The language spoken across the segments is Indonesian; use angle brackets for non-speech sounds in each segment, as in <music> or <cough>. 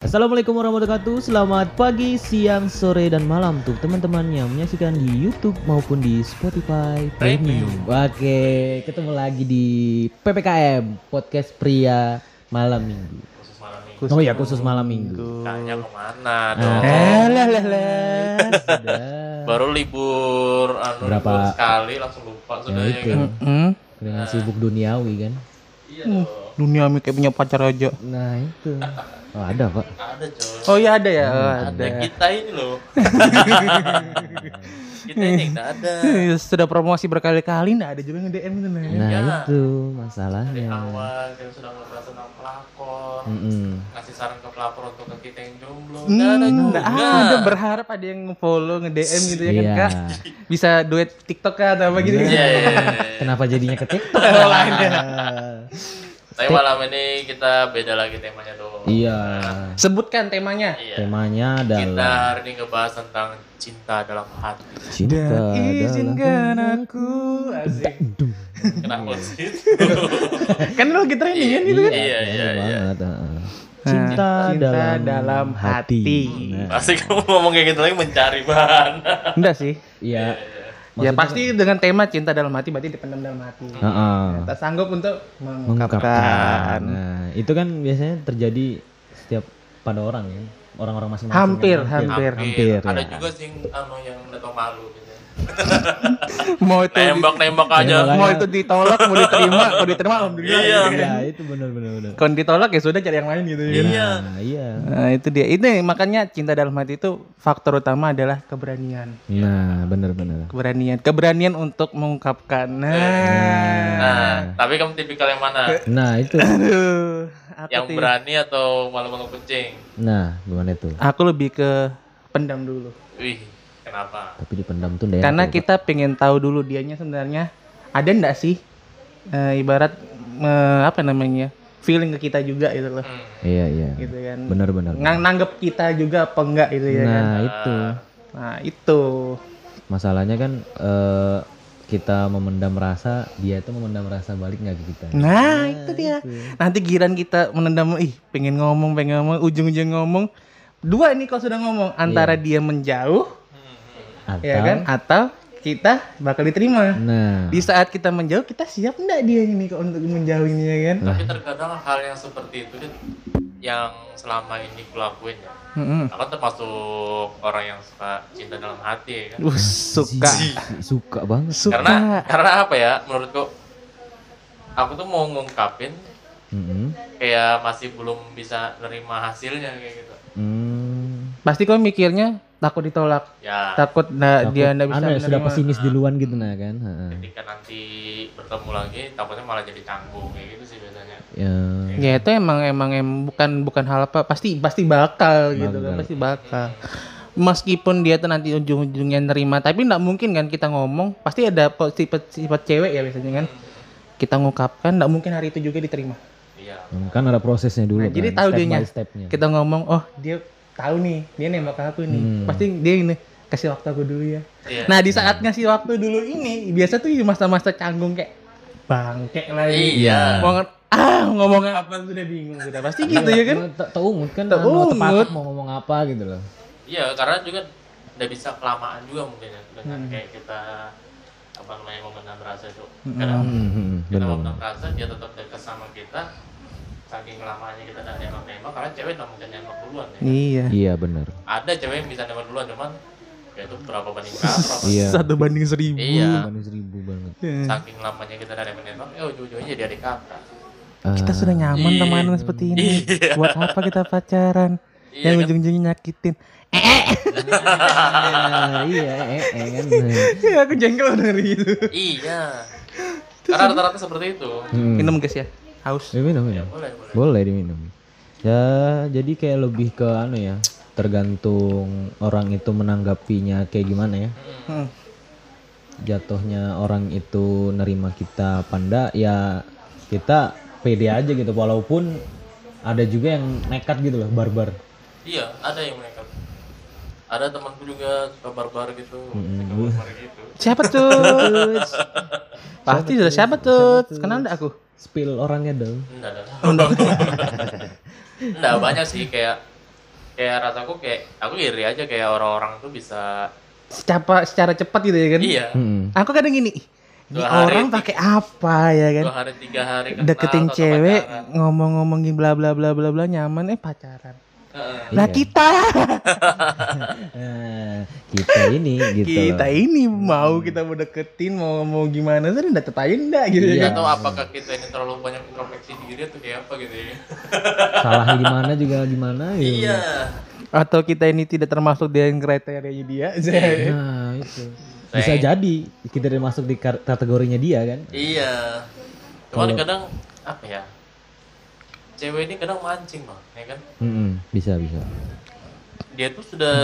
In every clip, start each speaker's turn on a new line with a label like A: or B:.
A: Assalamualaikum warahmatullahi wabarakatuh Selamat pagi, siang, sore, dan malam Untuk teman-teman yang menyaksikan di Youtube maupun di Spotify Premium Oke, ketemu lagi di PPKM Podcast Pria Malam Minggu
B: khusus malam.
A: Oh ya, khusus malam Minggu
B: Tanya ke mana
A: Ah.
B: dong?
A: Eh, lah, lah, lah. Sudah
B: Baru libur, anu
A: Berapa-
B: libur sekali langsung lupa sudah
A: Ya,
B: ya kan?
C: Hmm,
A: Dengan sibuk duniawi kan
B: Iya dong.
C: Dunia kayak punya pacar aja.
A: Nah itu Oh ada pak
B: Ada coy.
C: Oh iya ada ya, oh,
B: ada.
C: ada.
B: kita ini loh. <laughs> kita ini yang tak ada. <laughs>
C: Sudah promosi berkali-kali, nggak ada juga nge-DM itu nah.
A: Nah
B: Ya.
A: itu
B: Dari
A: masalahnya
B: awal kita sudah ngobrol tentang pelakor,
A: Mm-mm.
B: ngasih saran ke pelakor untuk ke kita yang jomblo.
C: Hmm,
B: Nggak ada
C: nggak
B: juga.
C: ada berharap ada yang nge-follow, nge-DM gitu ya kan
A: Iya.
C: kak Bisa duet TikTok kah atau apa gitu
B: Iya, iya, iya.
A: Kenapa jadinya ke TikTok? <laughs>
B: Tapi malam ini kita beda lagi temanya dong.
A: iya.
C: Sebutkan temanya
B: Iya.
A: Temanya
B: Kita
A: adalah
B: hari ini ngebahas tentang cinta dalam hati.
A: cinta dalam
C: Izinkan aku Asik.
B: Kenapa sih? <laughs>
C: Kan lu lagi training kan gitu kan
B: Iya, iya, iya.
A: banget, heeh. Cinta,
C: cinta
A: dalam,
C: dalam hati.
A: Nah,
B: Pasti kamu ngomong kayak gitu lagi mencari bahan.
C: Enggak sih
A: iya.
C: Ya pasti dengan tema cinta dalam hati berarti dipendam dalam hati
A: Heeh.
C: Tak sanggup untuk
A: Mengungkapkan.
C: mengungkapkan
A: Nah, itu kan biasanya terjadi setiap pada orang ya. Orang-orang masing-masing.
C: Hampir,
A: yang
C: hampir.
A: Hampir,
B: Ada
A: ya.
B: juga sih anu yang udah tau malu gitu. <laughs>
C: Mau itu di-
B: Nembak-nembak aja.
A: Nembak
C: mau itu ditolak mau diterima kalau diterima alhamdulillah
B: Iya.
A: Iya, itu benar-benar benar.
C: kalau ditolak ya sudah cari yang lain gitu ya
B: Iya.
A: Nah, iya.
C: nah itu dia itu makanya cinta dalam hati itu faktor utama adalah keberanian
A: Nah, benar-benar.
C: keberanian keberanian untuk mengungkapkan nah
B: Nah, tapi kamu tipikal yang mana?
A: Nah, itu.
C: aduh aku
B: Yang
C: ti-
B: berani atau malu-malu kucing?
A: Nah, gimana itu?
C: aku lebih ke pendam dulu
B: Wih, kenapa?
A: Tapi dipendam tuh nggak
C: karena kita pengen tahu dulu dianya sebenarnya ada ndak sih eh, ibarat eh, apa namanya feeling ke kita juga gitu loh
B: Hmm.
A: Iya, iya.
C: gitu kan
A: Benar-benar.
C: Ngang nanggep kita juga apa enggak gitu ya kan
A: Nah, itu.
C: nah itu
A: Masalahnya kan eh, kita memendam rasa, dia itu memendam rasa balik nggak ke kita.
C: nah itu dia nanti giran kita menendam ih pengen ngomong pengen ngomong ujung-ujung ngomong dua nih kalau sudah ngomong antara dia menjauh
A: Atau,
C: ya kan atau kita bakal diterima
A: Nah,
C: di saat kita menjauh kita siap enggak dia ini kok untuk menjauh ini ya kan
B: Tapi terkadang hal yang seperti itu yang selama ini kulakuin ya.
C: Mm-mm.
B: Aku termasuk orang yang suka cinta dalam hati ya kan.
C: Uh, suka
A: suka banget.
C: suka
B: Karena karena apa ya menurutku aku tuh mau ngungkapin
A: Mm-mm.
B: kayak masih belum bisa nerima hasilnya kayak gitu.
A: Hmm.
C: Pasti kau mikirnya takut ditolak
B: Ya,
C: takut nah, dia enggak bisa
A: Anu ya, sudah pesimis duluan gitu nah kan. Heeh.
B: ketika nanti bertemu lagi takutnya malah jadi canggung kayak gitu sih biasanya.
A: Ya.
C: ya itu emang emang em, bukan bukan hal apa pasti pasti bakal gitu kan pasti bakal meskipun dia tuh nanti ujung-ujungnya nerima tapi nggak mungkin kan kita ngomong pasti ada sifat sifat cewek ya biasanya kan kita ngungkapkan nggak mungkin hari itu juga diterima
B: Iya.
A: Hmm, Kan ada prosesnya dulu
C: Nah,
A: kan.
C: jadi tahu
A: stepnya.
C: kita ngomong oh dia tahu nih dia nembak aku nih
A: Hmm.
C: pasti dia ini kasih waktu aku dulu ya
B: Iya.
C: nah di saat ngasih waktu dulu ini biasa tuh masa-masa canggung kayak bangke lagi
B: Iya.
C: ngomong ah ngomong apa sudah bingung sudah pasti gitu ya kan
A: Tak tak ungut kan
C: Tak ungut.
A: tepat mau ngomong apa gitu loh.
B: Iya, karena juga udah bisa kelamaan juga mungkin ya dengan
C: Hmm.
B: kayak kita apa namanya memendam rasa itu.
C: Hmm.
B: Karena
A: Hmm, hmm,
B: kita
A: benar.
B: memendam rasa dia tetap dekat sama kita. Saking lamanya kita udah nembak-nembak karena cewek nggak mungkin nembak duluan ya.
C: iya
A: Iya benar.
B: Ada cewek yang bisa nembak duluan cuman ya itu berapa banding berapa.
A: Iya.
C: satu banding seribu
B: Iya.
A: Banding seribu banget.
B: Saking lamanya kita udah nembak-nembak, ya ujung-ujungnya jadi adik kakak.
C: kita
A: Ah,
C: sudah nyaman
B: Iya.
C: teman seperti ini buat apa kita pacaran
B: Iya
C: yang
B: kan?
C: ujung-ujungnya nyakitin
A: ah, <laughs> iya, eh, eh, kan.
C: ya aku jengkel dari itu
B: Iya. Karena rata-rata seperti itu.
A: Hmm.
C: minum guys ya haus
A: Ya, minum, minum.
B: Boleh, boleh.
A: Boleh diminum. Ya, jadi kayak lebih ke anu ya, tergantung orang itu menanggapinya kayak gimana ya.
C: Hmm.
A: Jatuhnya orang itu nerima kita enggak, ya kita pede aja gitu walaupun ada juga yang nekat gitu loh, barbar.
B: Iya, ada yang mereka. Ada temanku juga suka barbar gitu, suka barbar gitu.
C: siapa tuh <laughs> pasti sudah siapa tuh kenal enggak aku
A: Spill orangnya dong.
B: Enggak, <laughs> enggak. Enggak banyak sih kayak kayak rasaku kayak aku iri aja kayak orang-orang tuh bisa
C: secara secara cepat gitu ya kan?
B: Iya.
A: Mm-mm.
C: aku kadang gini "Ih, ini orang pakai apa ya kan?
B: Dua hari tiga hari kenal
C: deketin cewek ngomong-ngomongin bla bla bla bla bla nyaman. Eh pacaran
B: Heeh.
C: lah
A: Iya.
C: kita
A: Nah, <laughs> kita ini gitu.
C: kita
A: loh.
C: ini mau kita mau deketin mau mau gimana sih udah tetap aja enggak gitu
A: Iya.
C: ya
B: Nggak tahu apakah kita ini terlalu banyak introspeksi diri atau kayak apa gitu ya <laughs>
A: Salahnya di mana juga gimana gitu.
B: iya
C: atau kita ini tidak termasuk dengan kriterianya dia
A: Nah, itu. Bisa jadi kita udah masuk di kategorinya dia kan.
B: iya cuman kadang apa ya cewek ini kadang mancing bang ya kan
A: Mm-mm, bisa bisa.
B: dia tuh sudah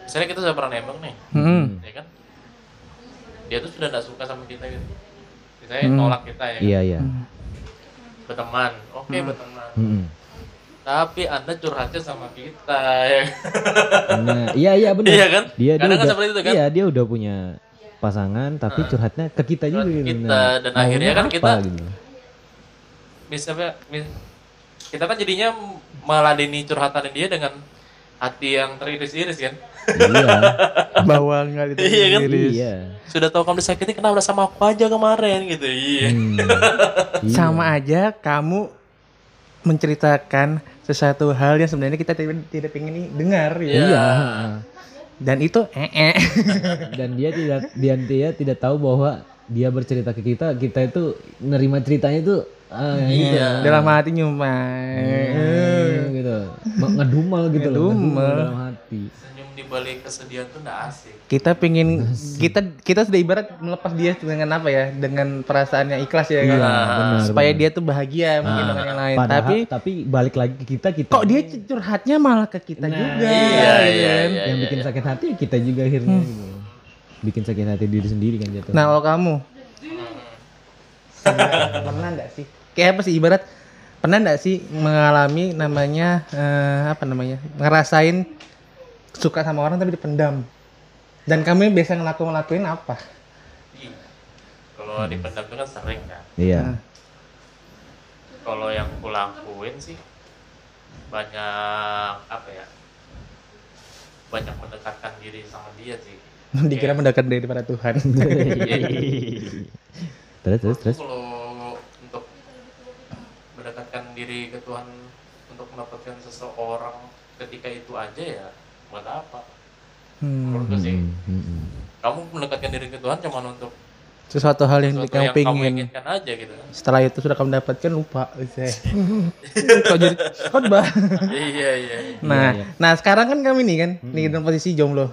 B: misalnya kita sudah pernah nembak nih
C: Hmm.
B: ya kan dia tuh sudah nggak suka sama kita gitu misalnya nolak kita ya kan?
A: Iya iya.
B: berteman oke berteman
A: Mm-mm.
B: tapi anda curhatnya sama kita ya?
A: Nah, iya iya benar.
B: Iya kan?
A: Dia, dia
B: Kadang kan
A: udah,
B: seperti itu kan?
A: Iya dia udah punya pasangan tapi curhatnya ke kita juga
B: Curhat
A: gitu.
B: kita,
A: Nah,
B: dan akhirnya kan
A: apa
B: kita-
A: gitu.
B: misalnya mis- kita kan jadinya meladeni curhatan dia dengan hati yang teriris-iris kan
A: iya. <laughs>
C: bawang nggak itu
B: Iya kan?
A: iya.
B: sudah tahu kamu disakiti kenapa udah sama aku aja kemarin gitu iya
A: Hmm. Iya.
C: sama aja kamu menceritakan sesuatu hal yang sebenarnya kita tidak tidak dengar ya.
A: Iya.
C: dan itu eh -eh. <laughs>
A: Dan dia tidak dia, dia tidak tahu bahwa dia bercerita ke kita, kita itu nerima ceritanya itu ah, gitu.
B: Iya.
C: dalam hati nyumai
A: Hmm, gitu. Ngedumal gitu loh,
C: Ngedumel.
A: ngedumal dalam hati.
B: senyum di balik kesedihan tuh nggak asik
C: kita pingin kita kita sudah ibarat melepas dia dengan apa ya dengan perasaan yang ikhlas ya kan
A: Iya, benar.
C: supaya dia tuh bahagia mungkin dengan yang lain
A: Padahal,
C: tapi
A: tapi balik lagi ke kita kita
C: kok dia curhatnya malah ke kita
A: Nah,
C: juga
B: iya,
C: gitu
B: iya,
C: kan.
B: iya,
A: yang
B: iya,
A: bikin
B: iya.
A: sakit hati kita juga akhirnya gitu. Bikin sakit hati diri sendiri kan jatuh.
C: nah kalau kamu pernah nggak sih kayak apa sih ibarat pernah nggak sih mengalami namanya eh, apa namanya ngerasain suka sama orang tapi dipendam? Dan kamu biasa ngelakuin ngelakuin apa?
B: Ih, kalau dipendam tuh kan sering kan?
A: Iya.
B: kalau yang aku lakuin sih banyak apa ya banyak mendekatkan diri sama dia sih. <laughs>
C: Dikira mendekat daripada Tuhan. <laughs>
B: Iya,
A: Terus terus terus.
B: kalau mendekatkan diri ke Tuhan untuk mendapatkan seseorang ketika itu aja ya buat apa?
C: Hmm,
B: menurutku sih.
A: Hmm, hmm, hmm.
B: kamu mendekatkan diri ke Tuhan cuma untuk
C: sesuatu hal yang
B: sesuatu
C: kamu
B: yang kamu
C: pengen
B: inginkan aja gitu kan.
C: Setelah itu sudah kamu dapatkan lupa. <laughs> Kok jadi khotbah?
B: Iya iya iya.
C: nah
A: iya.
C: nah sekarang kan kami nih kan nih dalam posisi jomblo.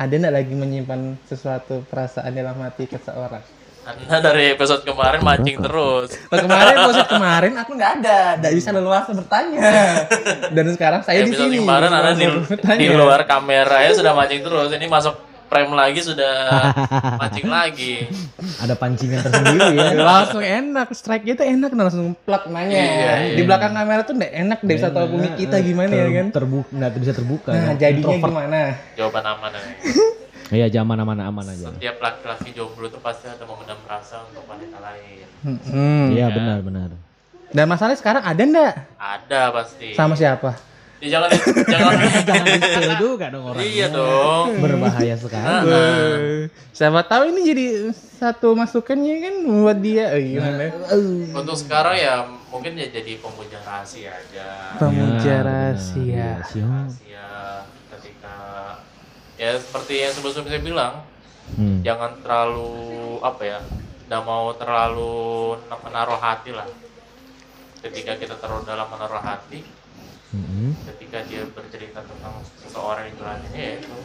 C: Ada nggak lagi menyimpan sesuatu perasaan dalam hati ke seorang
B: anda dari episode kemarin mancing terus.
C: Nah, kemarin episode kemarin aku nggak ada. Nggak bisa leluasa bertanya. <laughs> Dan sekarang saya di sini.
B: kemarin anda di, di luar kamera ya sudah mancing terus. Ini masuk frame lagi sudah mancing <laughs> lagi.
A: Ada pancingan tersendiri ya. <laughs>
C: langsung enak. Strike itu enak. Nah, langsung plak nanya.
B: Iya, iya.
C: di belakang kamera tuh nggak enak. Deh bisa tahu bumi kita gimana ya kan?
A: Terbuka, nggak bisa terbuka.
C: nah
A: kan.
C: jadinya
A: Introvert.
C: gimana?
B: Jawaban aman ya.
A: Iya, zaman aman aman aja.
B: setiap laki-laki jomblo itu pasti ada memendam rasa untuk wanita lain
C: Hmm.
A: Iya, benar benar.
C: dan masalahnya sekarang ada ndak
B: ada pasti
C: sama siapa
B: Ya, jangan jangan <laughs>
A: Jangan di juga dong orang.
B: iya dong
A: Berbahaya sekali.
C: Eh, siapa tahu ini jadi satu masukannya kan buat dia eh, gimana
B: untuk sekarang ya mungkin ya jadi pemuja rahasia aja
C: pemuja
A: benar.
C: rahasia
A: Iya, siap.
B: rahasia ketika ya seperti yang sebelum saya bilang
A: Hmm.
B: jangan terlalu apa ya nggak mau terlalu menaruh hati lah ketika kita terlalu dalam menaruh hati
A: Mm-mm.
B: ketika dia bercerita tentang seseorang yang curhatinnya ya itu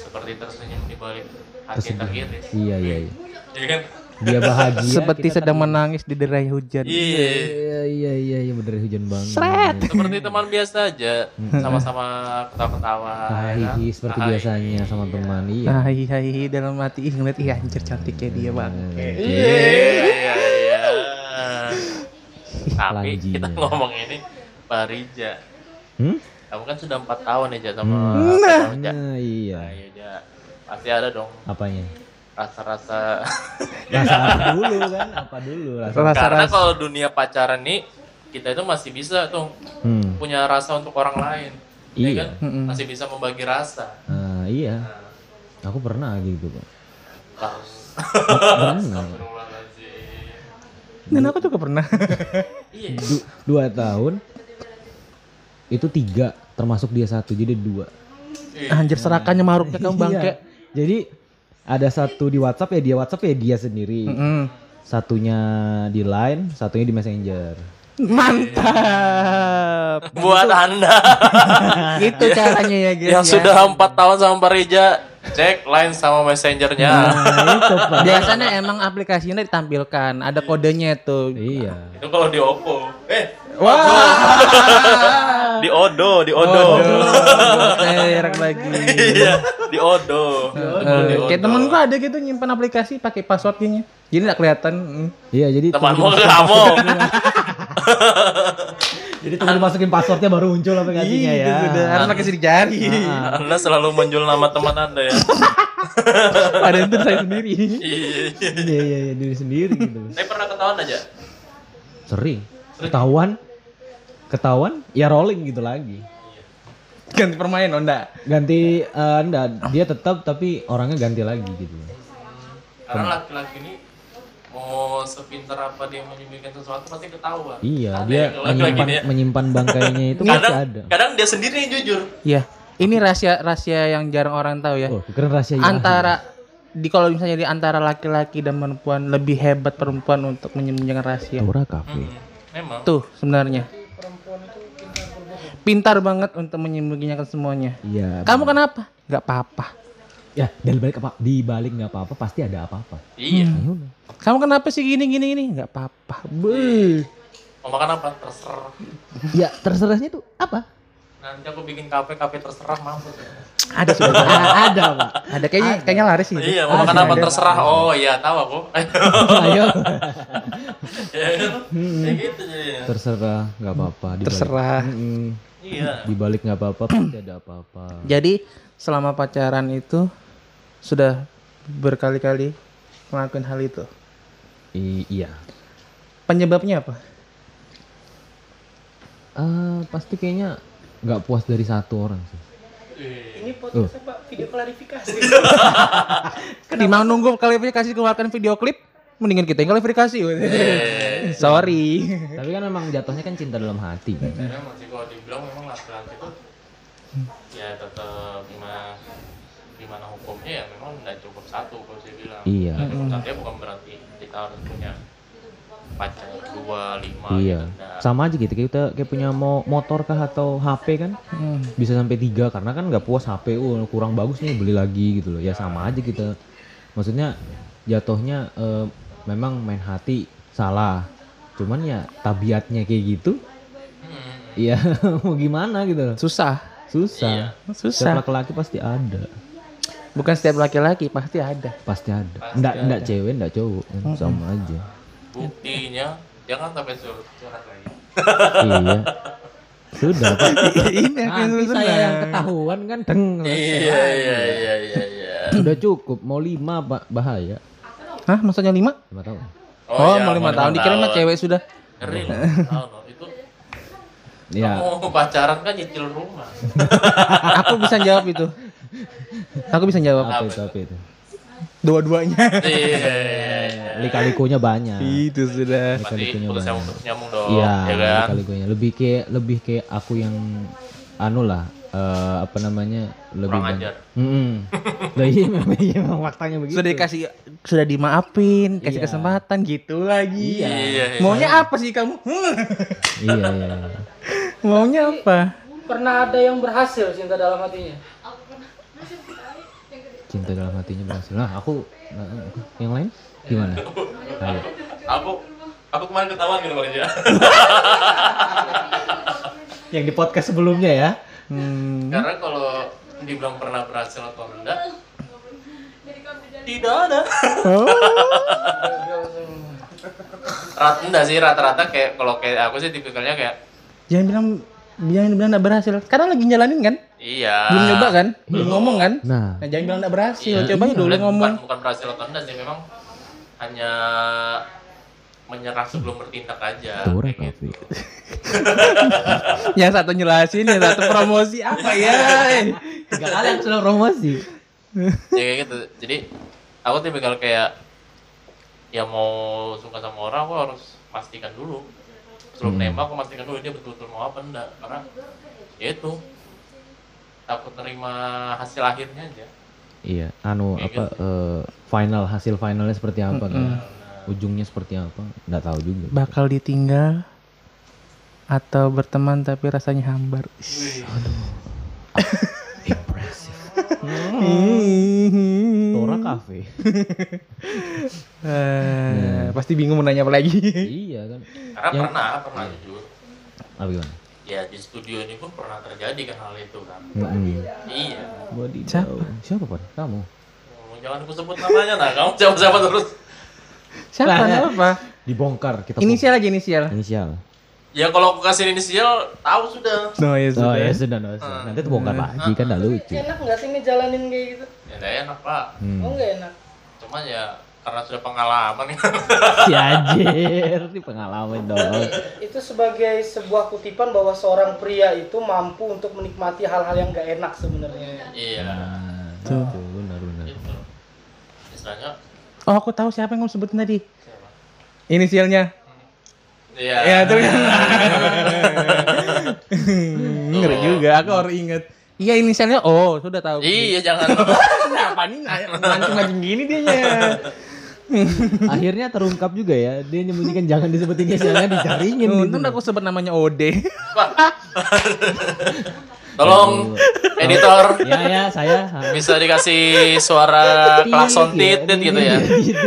B: seperti tersenyum di balik hati yang terkiris
A: Iya, iya, iya.
B: Iya kan
A: Dia bahagia. <laughs>
C: seperti
A: kita
C: sedang menangis di derai hujan
B: iya
A: Iya, iya, iya, iya, bener hujan banget. <laughs>
B: seperti teman biasa aja sama-sama ketawa-ketawa ya kan?
A: Hahihi seperti
B: Hai.
A: biasanya sama teman. Iya.
C: Hai hai dalam hati ih ngeliat ih anjir cantiknya dia bang
B: iya iya iya <laughs> tapi
A: Lanjinya.
B: kita ngomong ini Pak Rija
A: Hmm?
B: kamu kan sudah empat tahun ya sama
A: Hmm.
B: sama Ja.
A: Nah, iya.
B: Nah, iya Ja. pasti ada dong
A: Apanya?
B: Rasa-rasa <laughs>
A: Rasa apa dulu kan? Apa dulu rasa?
C: Rasa-
B: karena
C: rasa-
B: kalau dunia pacaran nih kita itu masih bisa tuh
A: Hmm.
B: punya rasa untuk orang lain ya
A: Iya.
B: kan? Masih bisa membagi rasa.
A: Nah, iya.
B: Nah,
A: Aku pernah gitu, Pak. Pernah.
C: Dan aku juga pernah. <laughs>
B: Iya.
A: Du- dua tahun itu tiga termasuk dia satu jadi dua
C: Anjir serakannya maruknya kamu bangke.
A: Iya. jadi ada satu di WhatsApp ya dia WhatsApp ya dia sendiri
C: Mm.
A: satunya di Line satunya di Messenger
C: Mantap.
B: Buat anda <laughs>
C: Itu caranya ya guys.
B: yang
C: ya.
B: sudah empat tahun sama Pak Rija, cek line sama messengernya.
A: nah itu pak <laughs>
C: Biasanya emang aplikasinya ditampilkan, ada kodenya tuh.
A: iya
B: Itu kalau di Oppo. Eh,
C: Wah. <laughs>
B: di Odo, di Odo.
C: Terek lagi. <laughs>
B: Iya, di Odo. Di
C: Eh, kayak
B: Odo.
C: temen gua ada gitu nyimpan aplikasi pakai passwordnya. Jadi nggak kelihatan. Mm.
A: iya jadi
B: Temanmu
A: tunggu
B: kamu. <laughs>
A: jadi tunggu dimasukin passwordnya baru muncul aplikasinya ya
C: Udah, harus pakai sidik jari.
B: Anda selalu menjual nama teman Anda ya.
C: Padahal itu saya sendiri.
B: Iya.
A: iya iya iya diri sendiri gitu
B: Tapi pernah ketahuan aja.
A: sering ketahuan ketahuan ya rolling gitu lagi
C: Ganti permain, enggak.
A: ganti eh, enggak dia tetap tapi orangnya ganti lagi gitu
B: Karena laki-laki ini mau sepintar apa dia menyembunyikan sesuatu pasti ketahuan.
A: Iya,
B: Ada
A: dia menyimpan
B: ya.
A: menyimpan bangkainya itu <laughs> pasti
B: Kadang,
A: ada.
B: kadang dia sendiri yang jujur.
C: Iya. Ini rahasia rahasia yang jarang orang tahu ya.
A: Oh, keren rahasia.
C: Antara di kalau misalnya di antara laki-laki dan perempuan lebih hebat perempuan untuk menyembunyikan rahasia.
A: Aura Cafe.
B: Hmm, memang.
C: Tuh sebenarnya. Pintar banget untuk menyembunyikan semuanya.
A: Iya.
C: Kamu kenapa? Gak apa-apa.
A: Ya, dari balik apa? Di balik nggak apa-apa pasti ada apa-apa.
B: Iya.
A: Ya udah.
C: Kamu kenapa sih gini gini gini? Gak apa-apa. Beuh.
B: Mau makan apa? Terserah.
A: Ya, terserahnya tuh apa?
B: Nanti aku bikin kafe kafe terserah mampus.
C: Ada sudah.
A: Ah, ada, Pak.
C: ada kayaknya kayaknya laris sih.
B: Iya, mau makan apa terserah. Oh iya, tahu aku. <laughs>
A: Ayo.
B: ya kan? Ya gitu jadinya.
A: Terserah, nggak apa-apa.
C: Terserah.
A: Mm-mm.
B: Iya.
A: Di balik nggak apa-apa pasti ada apa-apa.
C: Jadi selama pacaran itu sudah berkali-kali melakukan hal itu.
A: I- iya.
C: Penyebabnya apa?
A: Ah, pasti kayaknya nggak puas dari satu orang sih.
C: Ini podcast apa? Video klarifikasi. <laughs> Ketimbang nunggu klarifikasi keluarkan video klip, mendingan kita yang klarifikasi. Sorry.
A: Tapi kan memang jatuhnya kan cinta dalam hati kan.
B: Ya memang sih kalau dibilang memang laki-laki itu ya tetap gimana gimana hukumnya ya memang nggak cukup satu kalau saya bilang.
A: Iya.
B: Nggak cukup satu ya bukan berarti kita harus punya pacar dua lima
A: Iya.
B: gitu.
A: Sama aja gitu kita kayak punya mo motor kah atau HP kan bisa sampai tiga karena kan nggak puas HP oh kurang bagus nih beli lagi gitu loh ya sama aja kita maksudnya jatuhnya eh, memang main hati salah cuman ya tabiatnya kayak gitu
B: Hmm.
A: ya <laughs> mau gimana gitu loh.
C: Susah.
A: susah
C: Susah.
A: setiap laki-laki pasti ada
C: Bukan setiap laki-laki pasti ada.
A: pasti ada enggak enggak cewek enggak cowok kan sama aja
B: Buktinya jangan sampai sur- curhat lagi.
A: iya sudah Pak. <laughs>
C: Ini
A: nanti saya yang ketahuan kan deng
B: Iya iya iya iya iya.
A: udah cukup mau lima pak bahaya
C: Hah, maksudnya lima?
A: lima tahun
C: Oh,
B: iya,
C: mau lima tahun. Dikira mah cewek sudah.
B: Ngeri loh, <laughs> itu
A: ya
B: kamu pacaran kan nyicil rumah.
C: Aku bisa jawab itu. <laughs> Aku bisa jawab.
A: apa itu apa itu
C: Dua-duanya.
B: Iya.
A: lika-likunya banyak
C: itu sudah.
A: Lika-likunya banyak
B: nyambung dong.
A: iya
B: ya kan?
A: lika-likunya lebih kayak lebih kayak aku yang anu lah eh, apa namanya lebih
B: Kurang
A: banyak
B: ajar. <laughs>
A: Lah iya memang iya memang faktanya begitu
C: Sudah dikasih sudah dimaafin, kasih
A: Iya.
C: kesempatan gitu lagi.
B: Iya, iya.
C: Maunya apa sih kamu? Hmm.
A: iya iya <laughs>
C: Maunya apa?
D: Pernah ada yang berhasil cinta dalam hatinya?
A: Cinta dalam hatinya berhasil nah aku nah, yang lain gimana Ayo.
B: Aku aku kemarin ketahuan gitu Bang ya. <laughs>
A: yang di podcast sebelumnya ya
C: Hmm.
B: Karena kalau dibilang pernah berhasil atau enggak, tidak ada. Rat enggak sih rata-rata kayak kalau kayak aku sih tipikalnya kayak
C: Jangan bilang jangan bilang enggak berhasil. Karena lagi jalanin kan?
B: Iya.
C: Belum nyoba kan? Belum ngomong kan?
A: nah
C: Nah, jangan bilang enggak berhasil.
B: Iya,
C: Coba
B: iya.
C: dulu
B: Bukan-
C: ngomong.
B: Bukan berhasil atau enggak sih memang hanya menyerah sebelum bertindak aja
A: Cafe.
B: gitu. <laughs>
C: Yang satu jelasin, yang satu promosi apa ya?
A: Tiga kali aku sudah promosi.
B: ya kayak gitu jadi aku tipikal kayak ya mau suka sama orang aku harus pastikan dulu sebelum
A: Hmm.
B: nembak aku pastikan dulu dia betul-betul mau apa enggak karena ya itu takut nerima hasil akhirnya aja
A: Iya, anu
B: Kayak
A: apa
B: gitu.
A: eh, final hasil finalnya seperti apa kan? Ujungnya seperti apa? Nggak tahu juga.
C: Bakal ditinggal atau berteman tapi rasanya hambar.
A: Impressive.
C: Hmm.
A: Tora Cafe.
C: Eh, pasti bingung mau nanya apa lagi.
A: iya kan.
B: karena
A: Yang-
B: pernah pernah jujur
A: Apa gimana?
B: Ya di studio ini pun pernah terjadi kan hal itu kan
A: Mm-mm.
B: iya
A: Body
C: Siapa?
A: Siapa Pan? Kamu?
B: Oh, jangan aku sebut namanya nah kamu siapa siapa terus
C: Siapa?
A: Nah.
C: Apa?
A: Dibongkar kita.
C: Inisial aja inisial.
A: Inisial.
B: ya kalau aku kasih inisial tahu sudah
C: No ya
A: Oh ya sudah, no, sudah. Nanti itu bongkar lagi kan nggak lucu.
D: Enak nggak sih ngejalanin kayak gitu?
B: ya nggak enak pak
A: Hmm.
D: Oh nggak enak.
B: cuma ya karena sudah pengalaman kan <laughs>
A: Si anjir, ini pengalaman dong.
D: Itu sebagai sebuah kutipan bahwa seorang pria itu mampu untuk menikmati hal-hal yang nggak enak sebenarnya.
B: iya
A: Nah, itu benar benar.
B: itu istilahnya
C: Oh aku tahu siapa yang kamu sebutin tadi.
B: siapa
C: Inisialnya.
B: iya
C: Ya tuh. <laughs> Ngeri juga, aku harus inget. Iya inisialnya. Oh sudah tahu.
B: iya jangan <laughs>
C: Kenapa nih mancing-mancing gini dia nya? <laughs>
A: Akhirnya terungkap juga ya. Dia nyembunyikan jangan disebut inisialnya dicaringin gitu.
C: Untung aku sebut namanya Ode. <laughs>
B: tolong editor
A: Ya ya saya. ha.
B: bisa dikasih suara klakson
A: Tit,
B: tit tit gitu ya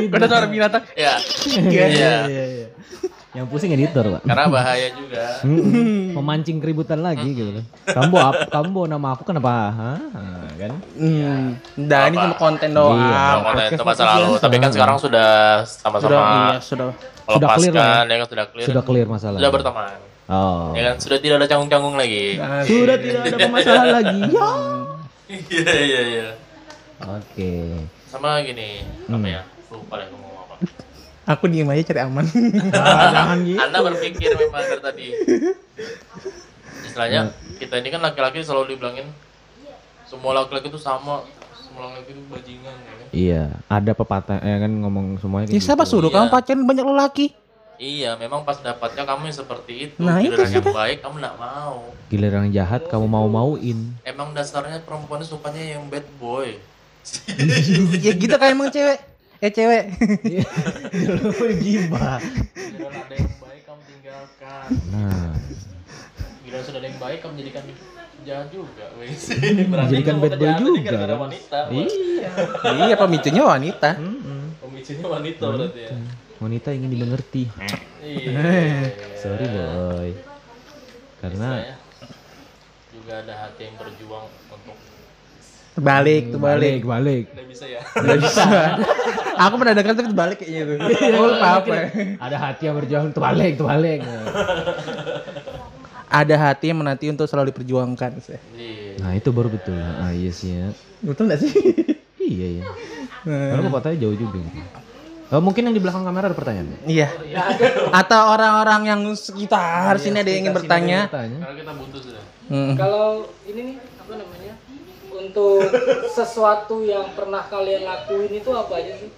C: Udah suara binatang.
B: ya
A: Iya
B: iya
A: iya iya. Yang pusing editor, Pak.
B: karena bahaya juga
A: Mm-mm. Memancing keributan lagi gitu loh. Kamu kamu nama aku kenapa? Hah? Ah, kan?
C: Hmm. Nah ini cuma konten doang.
A: Iya,
B: konten itu masa lalu tapi kan sekarang sudah sama-sama
C: Sudah, iya, sudah.
A: Sudah clear
B: ya kan sudah clear
A: Sudah clear masalah.
B: sudah berteman
A: Oh.
B: ya kan sudah tidak ada canggung-canggung lagi
A: Sudah tidak ada masalah lagi. <laughs> Ya.
B: iya iya iya
A: Oke.
B: sama gini apa
A: Hmm.
B: ya lupa deh apa
C: Aku diem aja cari aman. <laughs>
A: Ah, jangan gitu.
B: anda berpikir memang dari tadi istilahnya kita ini kan laki-laki selalu dibilangin semua laki-laki itu sama semua laki-laki itu bajingan ya kan
A: Iya, ada pepatah eh kan ngomong semuanya
C: Ya
A: kayak
C: siapa
A: gitu.
C: suruh kamu
B: Iya.
C: pacaran banyak lelaki?
B: iya memang pas dapatnya kamu yang seperti itu
C: Nah, itu
B: giliran yang
C: sudah.
B: baik kamu nggak mau
A: Giliran yang jahat kamu mau-mauin.
B: emang dasarnya perempuan itu sukanya yang bad boy <laughs>
C: ya gitu kayak emang cewek. Eh cewek.
A: Lu gimana?
B: giliran ada yang baik kamu tinggalkan
A: Nah,
B: giliran sudah ada yang baik kamu jadikan jahat juga wes
A: Menjadikan bad boy juga, kan?
B: wanita
A: iya.
C: iya pemicunya wanita.
B: pemicunya wanita berarti ya
A: Wanita ingin dimengerti.
B: iya
A: Sorry boy. Karena
B: Istilahnya juga ada hati yang berjuang untuk
C: Terbalik, terbalik.
A: balik, balik.
B: bisa ya <laughs>
C: Gak bisa. Aku pernah dengar tapi terbalik kayaknya tuh. Oh, lupa apa.
A: Ada hati yang berjuang terbalik, terbalik.
C: Ada hati yang menanti untuk selalu diperjuangkan.
B: iya
A: Nah itu baru betul. Ah iya sih ya.
C: Betul gak sih? <laughs>
A: Iya iya. Karena pepatahnya jauh juga. Oh, mungkin yang di belakang kamera ada pertanyaan.
C: Iya. Atau orang-orang yang sekitar sini ada yang ingin bertanya.
A: Bertanya.
B: karena kita butuh sudah
C: Hmm.
D: Kalau ini nih apa namanya? Untuk sesuatu yang pernah kalian lakuin itu apa aja sih?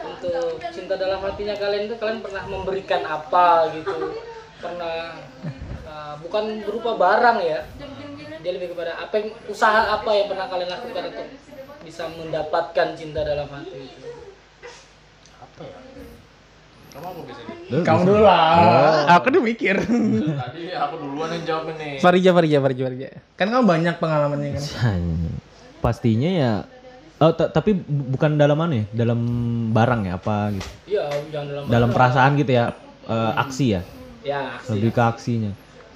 D: Untuk cinta dalam hatinya kalian itu kalian pernah memberikan apa gitu? Pernah uh, bukan berupa barang ya? Dia lebih kepada apa yang usaha apa yang pernah kalian lakukan untuk bisa mendapatkan cinta dalam hati itu?
B: apa ya kamu apa nih
A: Lu
C: Kamu dulu lah. Aku udah mikir.
B: tadi aku duluan yang jawab ini
C: Farija, Farija, Farija, Farija. Kan kamu banyak pengalamannya kan.
A: Hanya- Pastinya ya Oh, ta- tapi bu- bukan dalam mana ya? Dalam barang ya apa gitu.
D: Iya, yang dalam
A: Dalam perasaan gitu ya. eh, aksi ya.
D: ya
A: Lebih ke aksinya.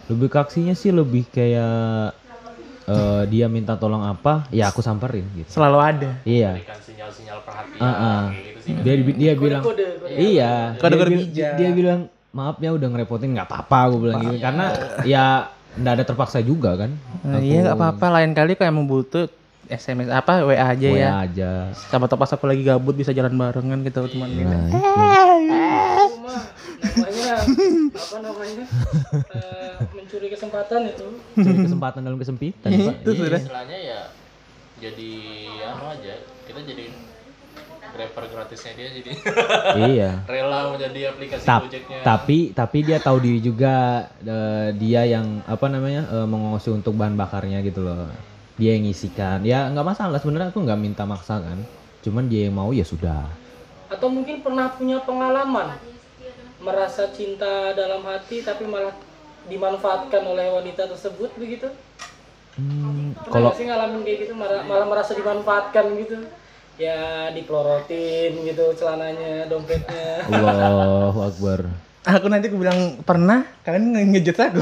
A: Lebih ke aksinya sih lebih kayak eh, dia minta tolong apa, ya aku samperin gitu.
C: Selalu ada.
A: Iya.
B: berikan sinyal-sinyal perhatian
A: ah.
B: kayak gitu sih
A: Dia dia bilang
D: kode, kode.
A: Iya.
C: Kode-kode
A: dia, bil-
C: bijak.
A: dia bilang maaf ya udah ngerepotin nggak apa-apa gue bilang gitu karena ya nggak ada terpaksa juga kan.
C: Nah, iya nggak apa-apa. Lain kali kalau emang butuh SMS apa WA aja
A: WA
C: ya.
A: aja.
C: Sama pas aku lagi gabut bisa jalan barengan gitu teman
A: Nah, itu.
D: namanya apa namanya Eh, mencuri kesempatan <laughs> itu
A: Cari kesempatan dalam kesempitan, Pak.
C: Itu sudah.
B: istilahnya ya jadi anu aja kita jadi driver gratisnya dia jadi
A: iya. <laughs>
B: rela menjadi aplikasi
A: Tap-
B: Gojeknya.
A: tapi tapi dia tahu diri juga eh, dia yang apa namanya eh, mengongsi untuk bahan bakarnya gitu loh. Dia yang ngisikan. Ya nggak masalah. Sebenarnya aku nggak minta maksa kan. Cuman dia yang mau ya sudah.
D: Atau mungkin pernah punya pengalaman merasa cinta dalam hati tapi malah dimanfaatkan oleh wanita tersebut begitu?
A: Hmm,
D: pernah
A: kalau
D: nggak sih ngalamin kayak gitu? Malah, malah merasa dimanfaatkan gitu ya dipelorotin gitu celananya dompetnya
A: Allahu Akbar
C: Aku nanti aku bilang pernah, kalian nge- ngejudge aku.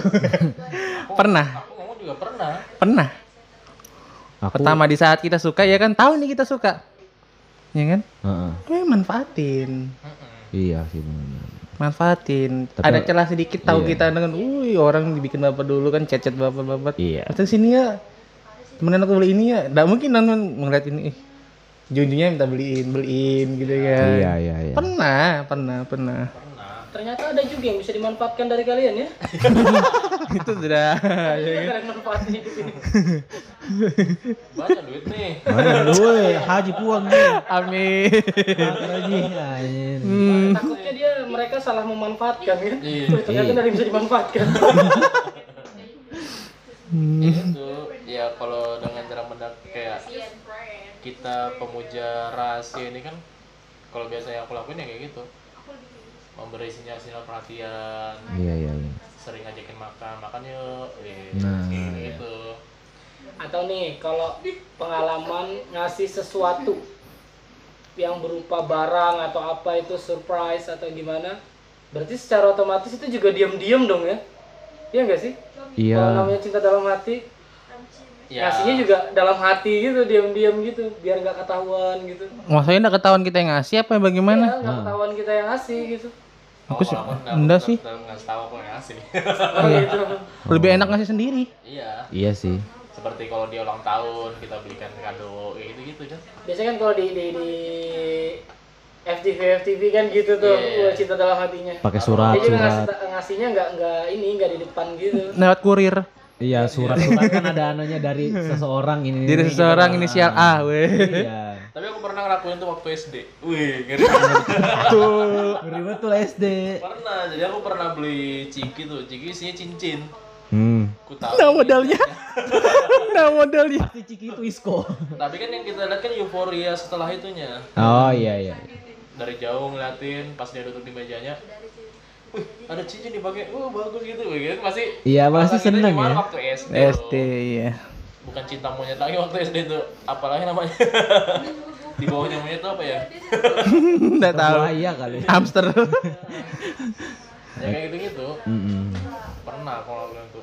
C: pernah,
B: aku ngomong juga pernah
C: pernah.
A: aku
C: Pertama di saat kita suka ya kan tahu nih kita suka. Ya kan?
A: Heeh.
C: Eh, manfaatin.
A: iya sih benar
C: Manfaatin.
A: Tapi-
C: Ada celah sedikit tahu
A: Iya.
C: kita dengan, "Wih, orang dibikin bapak dulu kan cecet bapak-bapak."
A: iya
C: Atau sini ya. Temenin aku beli ini ya. Enggak mungkin nonton ngeliat ini. Eh, Junjunya minta beliin, beliin gitu ya.
A: iya iya iya
C: Pernah, pernah, pernah.
D: ternyata ada juga yang bisa dimanfaatkan dari kalian ya <laughs>
C: Itu sudah.
D: kalian manfaatin <laughs> hidup ini
B: banyak duit nih
A: lu weh, haji puang nih
C: Amin.
A: haji anjir.
D: takutnya dia mereka salah memanfaatkan kan
B: Iya.
D: Ternyata dari bisa dimanfaatkan <laughs>
B: itu ya kalau dengan cara mendak kayak kita pemuja rahasia ini kan kalau biasa yang aku lakuin ya kayak gitu. Memberi sinyal-sinyal perhatian.
A: Iya iya iya.
B: Sering ngajakin makan makan yuk. Eh,
A: Nah,
B: kayak
A: iya.
B: gitu.
D: Atau nih kalau pengalaman ngasih sesuatu yang berupa barang atau apa itu surprise atau gimana berarti secara otomatis itu juga diam-diam dong ya? Iya nggak sih?
A: Iya.
D: Kalau namanya cinta dalam hati
B: ya.
D: Ngasihnya juga dalam hati gitu diam-diam gitu biar nggak ketahuan gitu.
C: Maksudnya enggak ketahuan kita yang ngasih apa bagaimana?
D: Ya, nggak ketahuan kita yang ngasih gitu.
C: Aku sih
B: nggak-
C: enggak sih.
B: tetap nggak tahu aku yang ngasih.
D: Oh gitu.
C: Lebih enak ngasih sendiri.
B: iya.
A: Iya sih.
B: Seperti kalau dia ulang tahun kita belikan kado kayak gitu gitu kan?
D: Biasanya kan kalau di di di FTV FTV kan gitu tuh
B: Iya.
D: wah, cinta dalam hatinya.
A: Pakai surat
D: dia juga
A: surat.
D: ngasih, ngasihnya nggak nggak ini nggak di depan gitu.
C: Lewat kurir.
A: Iya surat surat <laughs> kan ada anunya dari seseorang ini
C: Dari seseorang
A: gitu.
C: inisial A, weh.
A: iya.
B: Tapi aku pernah ngelakuin itu waktu SD wih ngeri. <laughs>
C: Tuh.
A: ngeri betul SD
B: pernah jadi aku pernah beli ciki tuh. Ciki isinya cincin.
A: Hmm.
B: Aku tahu.
C: Nah modalnya. <laughs> Nah modalnya.
A: pasti ciki itu isko.
B: Tapi kan yang kita lihat kan euforia setelah itunya.
A: Oh iya iya.
B: Dari jauh ngeliatin pas dia duduk di mejanya wih ada cincin dipakai wah bagus gitu gitu masih
A: Iya, masih seneng ya.
B: waktu SD.
C: SD iya.
B: bukan cinta monyet lagi waktu SD tuh apalagi namanya <laughs> di bawahnya monyet tuh apa ya <laughs>
C: Enggak tahu.
A: bahaya kali
C: Hamster.
B: ya kayak <laughs> gitu gitu
A: Mm-mm.
B: pernah aku ngelakuin tuh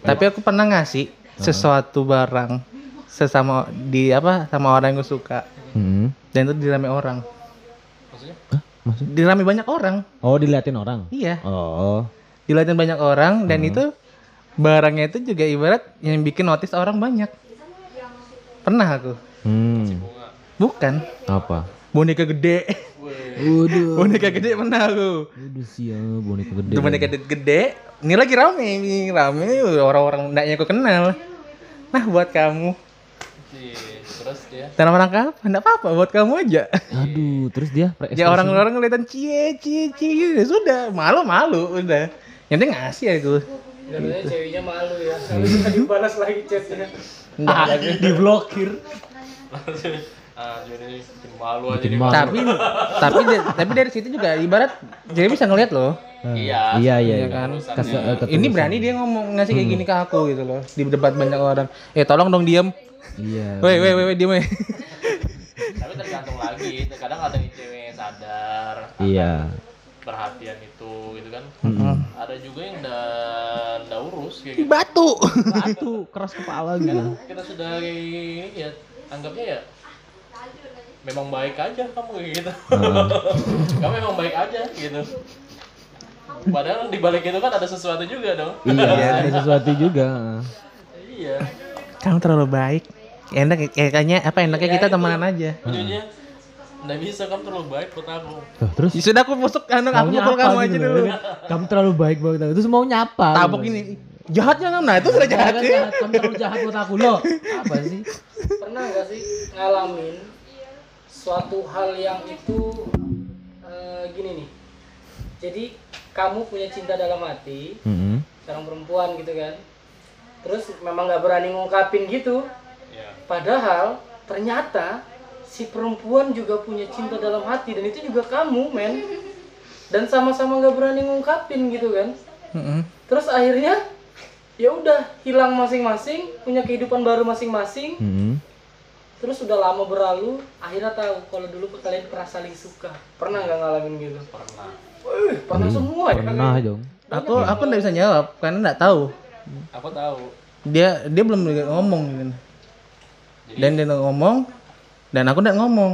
C: Tapi aku pernah ngasih sesuatu barang sesama di apa sama orang yang gue suka
A: Mm-mm.
C: dan itu dirame orang.
A: Maksud?
C: Dirame banyak orang.
A: oh diliatin orang
C: Iya.
A: oh
C: Dilihatin banyak orang dan itu barangnya itu juga ibarat yang bikin notice orang banyak. Pernah aku.
A: hmm
B: bunga
C: Bukan.
A: apa
C: Boneka gede.
A: Waduh, <laughs>
C: Boneka gede pernah aku.
A: waduh siap boneka gede.
C: Itu boneka gede, gede. Ini lagi rame, ini rame orang-orang ndaknya aku kenal. Nah, buat kamu.
B: Iya, terus dia
C: Dalam rangka apa? Enggak apa-apa, buat kamu aja.
A: Aduh, terus dia
C: Ya orang-orang ngeliatin cie cie cie ya sudah, malu-malu udah. Yang penting ngasih aku.
D: Katanya ceweknya malu ya habis itu dibalas lagi chatnya
C: Enggak lagi.
A: diblokir.
B: Ah jadi bikin malu aja
A: Bikin
B: nih
A: malu.
C: tapi tapi da- tapi dari situ juga ibarat jadi bisa ngeliat loh.
B: iya
A: Iya, iya,
C: Iya
A: iya.
C: kan?
A: Kes- eh.
C: Ini berani dia ngomong ngasih kayak gini ke aku gitu loh. Di debat banyak orang. Eh tolong dong diam.
A: Iya.
C: Woi woi woi diam woi.
B: tapi tergantung lagi kadang ada nih cewek yang sadar
A: Iya.
B: perhatian itu gitu kan
A: Mm-mm.
B: ada juga yang ndak urus kayak gitu
C: Batu.
A: Itu keras kepala gitu.
B: kita sudah kayak ya anggapnya ya memang baik aja kamu kayak gitu <laughs> kamu memang baik aja gitu padahal di balik itu kan ada sesuatu juga dong
A: Iya, <laughs> ada sesuatu juga.
B: iya
C: Kamu terlalu baik. Enak kayaknya apa enaknya kita temenan aja.
B: ujungnya nggak bisa kamu terlalu baik buat aku
A: Tuh, terus
C: Ya sudah aku masuk anu aku
A: apa
C: kamu
A: gitu
C: aja dulu.
A: Kamu terlalu baik banget. Terus maunya apa?
C: Tabok ini. Jahatnya kamu. Nah, itu sudah jahat
A: Jahat,
C: sih.
A: jahat. Kamu terlalu jahat buat aku loh. Apa sih?
D: pernah nggak sih ngalamin suatu hal yang itu eh, gini nih. Jadi kamu punya cinta dalam hati
A: Mm-mm.
D: seorang perempuan gitu kan. Terus memang nggak berani ngungkapin gitu.
B: Ya
D: padahal ternyata si perempuan juga punya cinta dalam hati dan itu juga kamu men. Dan sama-sama nggak berani ngungkapin gitu kan.
C: Mm-mm.
D: terus akhirnya ya udah hilang masing-masing punya kehidupan baru masing-masing.
A: Mm-mm.
D: Terus udah lama berlalu akhirnya tahu kalau dulu kalian pernah saling suka pernah nggak ngalamin gitu
B: pernah
D: Wih, pernah semua ya
A: Pernah dong.
C: Aku aku enggak bisa jawab karena enggak tahu.
B: aku tahu
C: Dia dia belum ngomong gitu. Dan dia nggak ngomong dan aku enggak ngomong.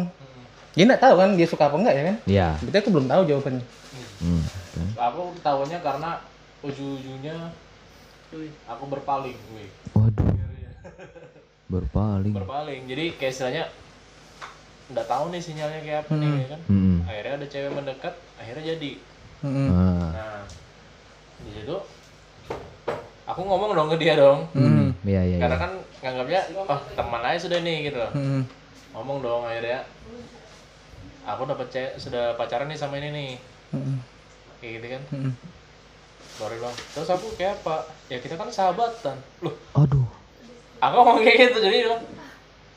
C: Dia enggak tahu kan dia suka apa enggak ya kan?
A: Iya.
C: Berarti aku belum tahu jawabannya.
A: Hmm. kan.
B: aku tahunya karena ujung-ujungnya aku berpaling wih
A: Waduh. <laughs> Berpaling.
B: berpaling jadi kayak istilahnya nggak tahu nih sinyalnya kayak apa nih ya kan
A: Mm-mm.
B: akhirnya ada cewek mendekat akhirnya jadi
C: Mm-mm.
A: Ah.
B: nah di situ aku ngomong dong ke dia dong
A: Hmm. Iya iya.
B: karena
A: iya.
B: kan nganggapnya oh teman aja sudah nih gitu loh
C: Mm-mm.
B: ngomong dong akhirnya aku dapat cewek sudah pacaran nih sama ini nih
C: Mm-mm.
B: kayak gitu kan
C: Mm-mm.
B: baru bilang terus aku kayak apa ya kita kan sahabatan loh
A: Aduh.
B: Aku ngomong kayak gitu jadi bilang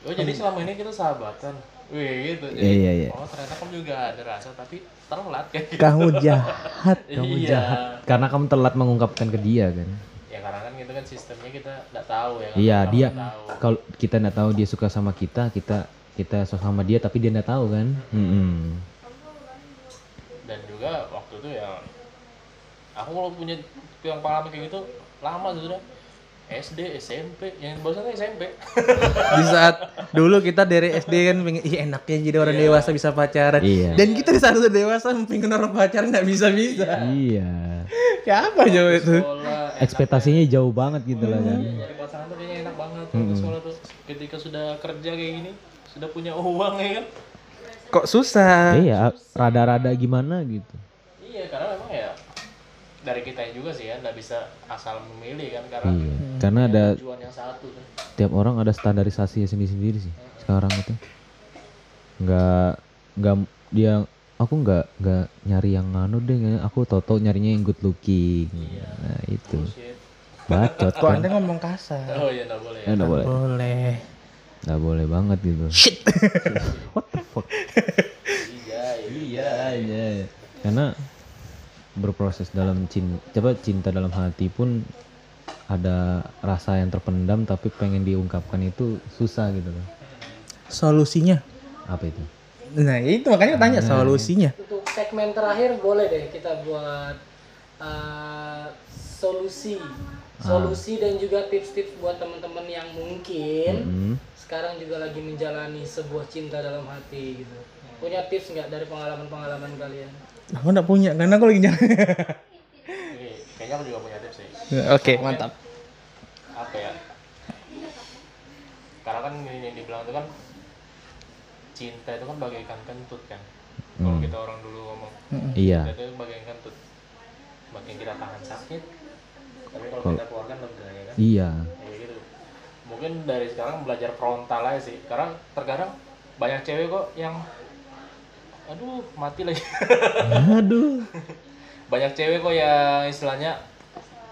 B: oh jadi selama ini kita sahabatan Wih gitu jadi
A: Iya, iya, iya.
B: oh ternyata kamu juga ada rasa tapi telat kayak gitu
C: Kamu <laughs> jahat.
A: Kamu
B: iya.
A: jahat. Karena kamu telat mengungkapkan ke dia kan.
B: ya karena kan gitu kan sistemnya kita nggak tahu ya kan
A: Iya dia kalau kita nggak tahu dia suka sama kita kita kita suka sama dia tapi dia nggak tahu kan. Mm-mm.
B: dan juga waktu itu ya aku kalau punya yang pengalaman kayak gitu lama sudah SD SMP yang barusan SMP <laughs>
C: Di saat dulu kita dari SD kan pengen ih enaknya jadi orang dewasa bisa pacaran.
A: Iya.
C: Dan kita di saat udah dewasa pengen orang pacaran nggak bisa bisa.
A: Iya.
C: Kayak apa jauh itu?
B: sekolah
A: Ekspektasinya jauh banget gitu lah kan.
B: nyari pasangan tuh kayaknya enak banget waktu sekolah tuh ketika sudah kerja kayak gini sudah punya uang ya kan
C: Kok susah?
A: Iya, rada-rada gimana gitu.
B: iya karena memang ya dari kita juga sih ya nggak bisa asal memilih kan karena
A: Iya. Karena ada
B: tujuan yang satu kan
A: tiap orang ada standarisasi sendiri-sendiri sih sekarang itu. Nggak nggak dia aku nggak nggak nyari yang anu deh, aku toto nyarinya yang good looking. Nah, itu.
B: Shit.
A: Bacot
C: Kok
A: kan.
C: anda ngomong kasar?
B: oh iya nggak boleh ya
A: Ya, nggak boleh.
C: Boleh.
A: Nggak boleh banget gitu.
C: Shit.
A: What the fuck? <laughs>
B: iya
A: Iya, iya. Karena berproses dalam cinta, coba cinta dalam hati pun ada rasa yang terpendam tapi pengen diungkapkan itu susah gitu loh.
C: Solusinya?
A: Apa itu?
C: Nah itu makanya tanya solusinya.
D: untuk segmen terakhir boleh deh kita buat uh, solusi solusi dan juga tips-tips buat teman-teman yang mungkin
A: Hmm.
D: sekarang juga lagi menjalani sebuah cinta dalam hati gitu punya tips nggak dari pengalaman-pengalaman kalian
C: Aku nggak punya karena aku lagi.
B: Oke, kayaknya aku juga punya tips sih.
C: Oke mantap.
B: apa ya? Karena kan ini yang dibilang itu kan cinta itu kan bagaikan kentut kan. Kalau kita orang dulu ngomong
A: Iya.
B: cinta itu bagaikan kentut. Makin kita tahan sakit tapi kalau kita keluarkan lega ya kan?
A: Iya.
B: kayak gitu. Mungkin dari sekarang belajar frontal aja sih. Karena terkadang banyak cewek kok yang aduh mati lagi
A: Aduh. <laughs>
B: banyak cewek kok yang istilahnya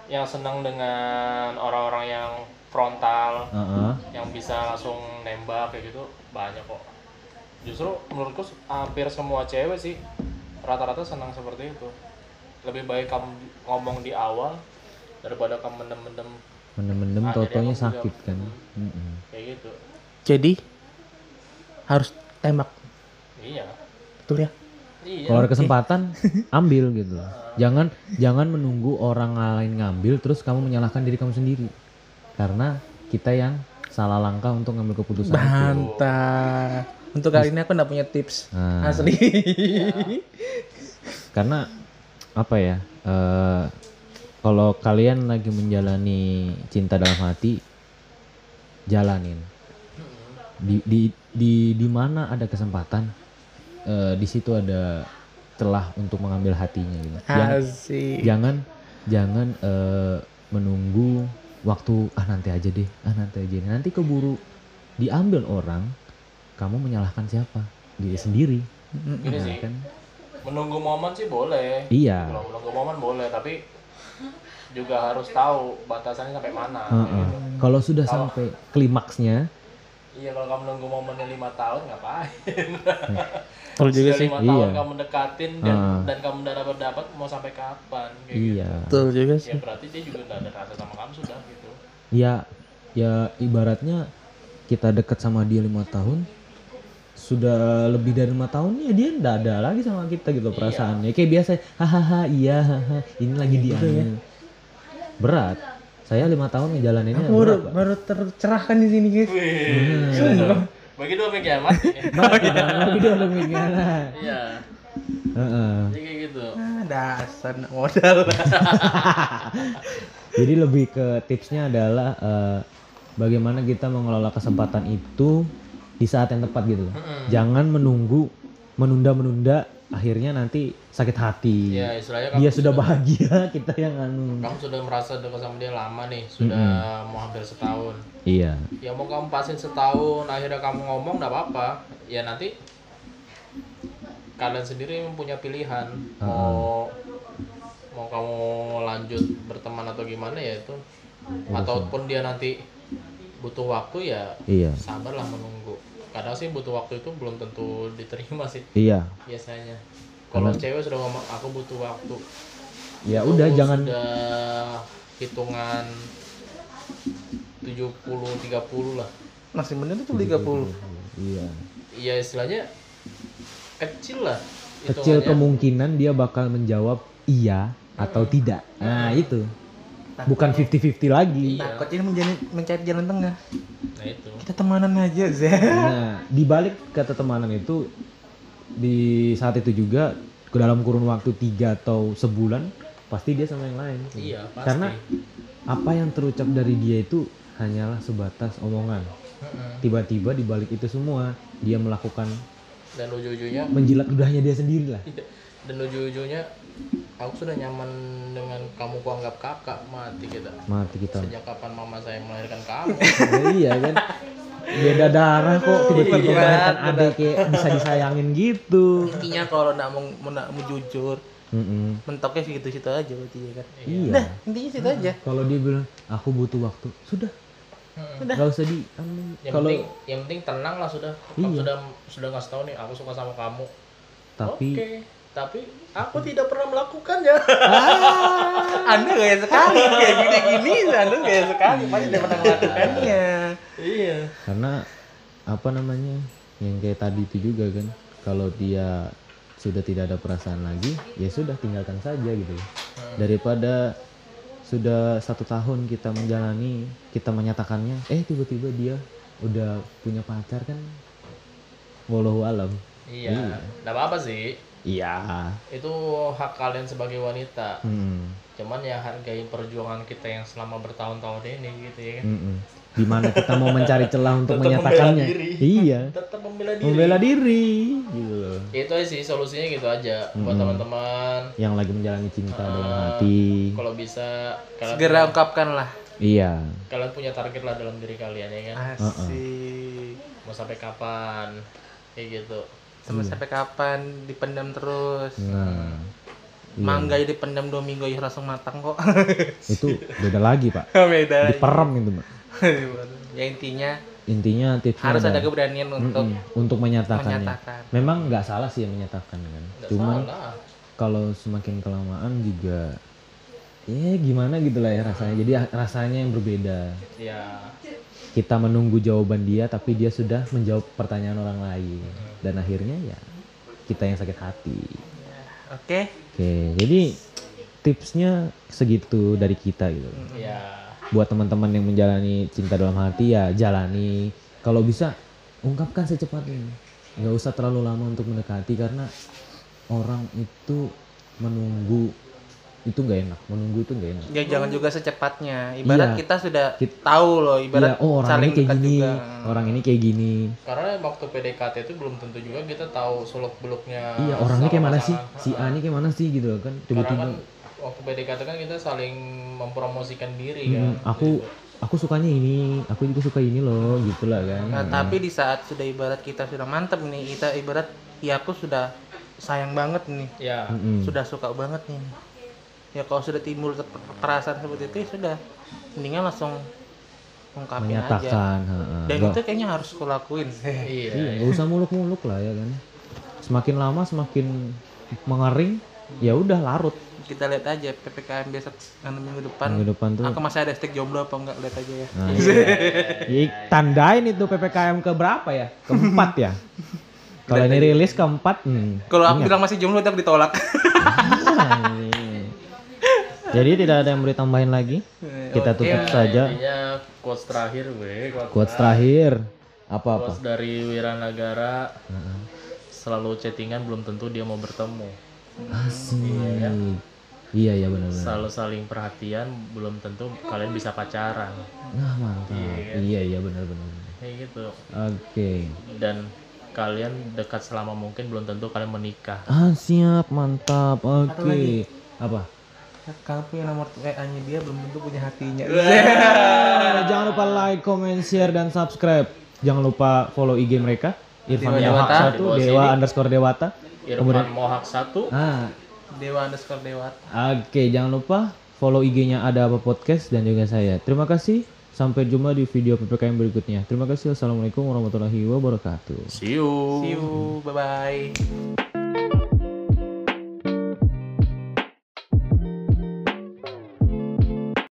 B: yang senang dengan orang-orang yang frontal
A: Heeh.
B: yang bisa langsung nembak kayak gitu banyak kok justru menurutku hampir semua cewek sih rata-rata senang seperti itu lebih baik kamu ngomong di awal daripada kamu mendem-mendem
A: Mendem-mendem totonya
B: juga-
A: sakit kan. Mm-mm.
B: kayak gitu
C: Jadi harus tembak
B: iya
C: betul ya?
B: iya
A: Kalau ada kesempatan <laughs> ambil gitu loh. Jangan jangan menunggu orang lain ngambil terus kamu menyalahkan diri kamu sendiri. Karena kita yang salah langkah untuk ngambil keputusan itu.
C: Mantap. Untuk kali ini aku nggak punya tips
A: Nah.
C: asli. <laughs>
A: karena apa ya eh, kalau kalian lagi menjalani cinta dalam hati jalanin di di di di mana ada kesempatan eh, di situ ada celah untuk mengambil hatinya gitu. Jangan,
C: Asik.
A: jangan jangan eh, menunggu waktu ah nanti aja deh, ah nanti aja. deh. Nanti keburu diambil orang, kamu menyalahkan siapa? Diri sendiri.
B: Gini
A: Nah,
B: sih,
A: kan?
B: menunggu momen sih boleh.
A: Iya.
B: Kalau menunggu momen boleh, tapi juga harus tahu batasannya sampai mana.
A: Heeh.
B: gitu.
A: Kalau sudah sampai klimaksnya,
B: Iya kalau kamu nunggu momennya lima tahun ngapain? <laughs>
C: Betul juga sih.
B: lima tahun
A: Iya.
B: kamu dekatin dan
A: Ah.
B: dan kamu udah dapat dapat mau sampai kapan? Kayak
A: iya.
C: Betul juga
B: Gitu.
C: sih.
B: Ya berarti dia juga udah ada rasa sama kamu sudah gitu.
A: Ya, ya ibaratnya kita dekat sama dia lima tahun, sudah lebih dari lima tahun ya dia ndak ada lagi sama kita gitu perasaannya. Kayak biasa, hahaha, iya, haha, ini lagi dia. Berat. Saya lima tahun ngejalaninnya
C: Baru
A: berat. Pak.
C: baru tercerahkan di sini guys.
B: Bagi dua kiamat.
A: Tapi dia lebih gimana?
B: Iya.
A: Heeh.
B: Jadi kayak gitu.
C: Ah, dasar modal. <laughs>
A: Jadi lebih ke tipsnya adalah eh, bagaimana kita mengelola kesempatan itu di saat yang tepat gitu. Jangan menunggu, menunda-menunda, akhirnya nanti sakit hati.
B: Ya istilahnya kamu
A: Dia sudah bahagia, <laughs> kita yang anu.
B: kamu sudah merasa dekat sama dia lama nih, sudah mau hampir setahun.
A: Iya,
B: Ya mau kamu pasin setahun, akhirnya kamu ngomong nggak apa-apa. Ya nanti kalian sendiri punya pilihan mau mau kamu lanjut berteman atau gimana ya itu ataupun dia nanti butuh waktu ya
A: iya,
B: sabarlah menunggu kadang sih butuh waktu itu belum tentu diterima sih
A: iya.
B: biasanya kalau cewek sudah ngomong aku butuh waktu
A: Ya
B: itu
A: udah jangan
B: sudah hitungan 70 30 lah
C: Masih bener itu 30.
A: iya.
B: iya istilahnya kecil lah
A: Kecil kemungkinan dia bakal menjawab iya atau tidak. Nah, itu. Bukan 50-50 lagi.
B: Iya.
C: Takutnya mencari, mencari jalan tengah.
B: nah itu
C: Kita temanan aja, Zeh.
A: Nah, di balik kata temanan itu di saat itu juga ke dalam kurun waktu tiga atau sebulan pasti dia sama yang lain.
B: iya pasti
A: Karena apa yang terucap dari dia itu hanyalah sebatas omongan. Tiba-tiba di balik itu semua dia melakukan
B: dan ujung-ujungnya
A: menjilat ludahnya dia sendiri lah.
B: Iya. dan ujung-ujungnya aku sudah nyaman dengan kamu kuanggap kakak mati kita
A: Mati kita.
B: sejak kapan mama saya melahirkan kamu
A: Ya, <laughs> iya kan. Beda darah kok tiba-tiba
C: Iya,
A: melahirkan adik kayak bisa disayangin gitu.
C: Intinya kalau nak mau, mau, nak mau jujur,
A: Mm-mm.
C: mentoknya situ-situ aja berarti ya kan.
A: Iya.
C: Nah, intinya situ aja.
A: Kalau dia bilang aku butuh waktu, sudah.
C: Udah.
A: Gak usah di anu.
B: yang
A: kalau
B: penting yang penting tenang lah sudah kamu
A: Iya.
B: sudah sudah ngasih tahu nih aku suka sama kamu
A: tapi
B: oke tapi aku tidak pernah melakukannya.
C: Anda gaya sekali kayak gini-gini, Anda gaya sekali. Pasti udah pernah melakukannya.
B: iya.
A: Karena apa namanya yang kayak tadi itu juga kan kalau dia sudah tidak ada perasaan lagi ya sudah tinggalkan saja gitu daripada sudah satu tahun kita menjalani kita menyatakannya eh tiba-tiba dia udah punya pacar kan wallahu alam.
B: Iya. nggak apa-apa sih
A: iya.
B: Itu hak kalian sebagai wanita.
A: Hmm.
B: cuman ya hargai perjuangan kita yang selama bertahun-tahun ini gitu ya kan.
A: Mm-mm. Di mana kita mau <laughs> mencari celah untuk
B: Tetap
A: menyatakannya?
B: membela diri.
A: iya. <laughs>
B: Tetap membela diri.
A: Membela diri gitu loh.
B: Itu aja sih solusinya gitu aja buat teman-teman.
A: Yang lagi menjalani cinta dalam hati.
B: kalau bisa kalian
C: Segera ungkapkan lah.
A: iya.
B: Kalian punya target lah dalam diri kalian ya kan?
C: Asik.
B: mau sampai kapan? Kayak gitu
C: Sampai sampai kapan? Dipendam terus.
A: nah
C: Mangga jadi pendam dua minggu ya langsung matang kok. <laughs>
A: itu beda lagi pak.
C: Beda.
A: diperem gitu mbak. <laughs>
C: Ya intinya
A: intinya tipsnya
C: harus ada
A: ada
C: keberanian untuk
A: mm, untuk menyatakannya.
C: menyatakan.
A: memang nggak salah sih menyatakan kan?
B: Nggak
A: cuman kalau semakin kelamaan juga ya gimana gitu lah ya rasanya. Jadi rasanya yang berbeda.
B: Ya
A: kita menunggu jawaban dia tapi dia sudah menjawab pertanyaan orang lain dan akhirnya ya kita yang sakit hati.
C: Oke.
A: oke jadi tipsnya segitu dari kita gitu.
B: Ya
A: buat teman-teman yang menjalani cinta dalam hati ya jalani. Kalau bisa ungkapkan secepatnya nggak usah terlalu lama untuk mendekati karena orang itu menunggu itu nggak enak menunggu itu nggak enak
C: Ya jangan juga secepatnya. Ibarat
A: Iya.
C: kita sudah
A: Kit-
C: tahu loh,
A: Iya,
C: ibarat
A: oh orang
C: saling
A: ini kayak gini
C: juga.
A: orang ini kayak gini
B: karena waktu PDKT itu belum tentu juga kita tahu suluk beluknya
A: iya orang ini kayak mana sih si A ini kayak mana sih gitu kan tiba-tiba
B: kan waktu PDKT kan kita saling mempromosikan diri kan
A: "Hmm, aku aku sukanya ini aku juga suka ini loh gitu lah kan
C: Nah, tapi di saat sudah ibarat kita sudah mantep nih, kita ibarat ya aku sudah sayang banget nih.
B: ya
A: Mm-mm.
C: Sudah suka banget nih. Ya kalau sudah timbul perasaan seperti itu ya sudah mendingan langsung ungkapin aja.
A: menyatakan heeh.
C: Dan
A: Nggak-
C: itu kayaknya harus kulakuin. <laughs>
B: iya
A: iya nggak usah muluk-muluk lah ya kan semakin lama semakin mengering ya udah larut
C: kita lihat aja PPKM besok anu minggu depan.
A: minggu depan tuh
C: Aku masih ada stek jomblo apa enggak lihat aja ya.
A: Nah, iya. <laughs> tandain itu ppkm ke berapa ya keempat ya kalau ini rilis keempat hmm.
C: Kalau aku bilang masih jomblo aku ditolak.
A: Jadi tidak ada yang boleh tambahin lagi? Kita tutup saja.
B: Intinya quotes terakhir gue quotes,
A: quotes terakhir. Apa apa?
B: Quotes dari Wiranagara. Selalu chattingan belum tentu dia mau bertemu.
A: Asik. Iya iya benar-benar.
B: Selalu saling perhatian belum tentu kalian bisa pacaran.
A: Nah mantap. Iya iya benar-benar.
B: Kayak gitu.
A: Oke.
B: Dan kalian dekat selama mungkin belum tentu kalian menikah.
A: Ah siap. Mantap. Oke. Apa
C: Kamu punya nomor WA-nya dia belum tentu punya hatinya.
A: Eh, <laughs> jangan lupa like, comment, share, dan subscribe. Jangan lupa follow IG mereka. Irfan
C: Dewa
A: Mohak
C: Dewata.
A: satu, Dewa underscore Dewata.
B: Irfan Mohak satu
A: Ah,
C: Dewa underscore Dewa.
A: oke jangan lupa follow IG-nya ada apa podcast dan juga saya. Terima kasih. Sampai jumpa di video PPKM berikutnya. Terima kasih. Wassalamualaikum warahmatullahi wabarakatuh.
B: see you
C: See you. Bye bye.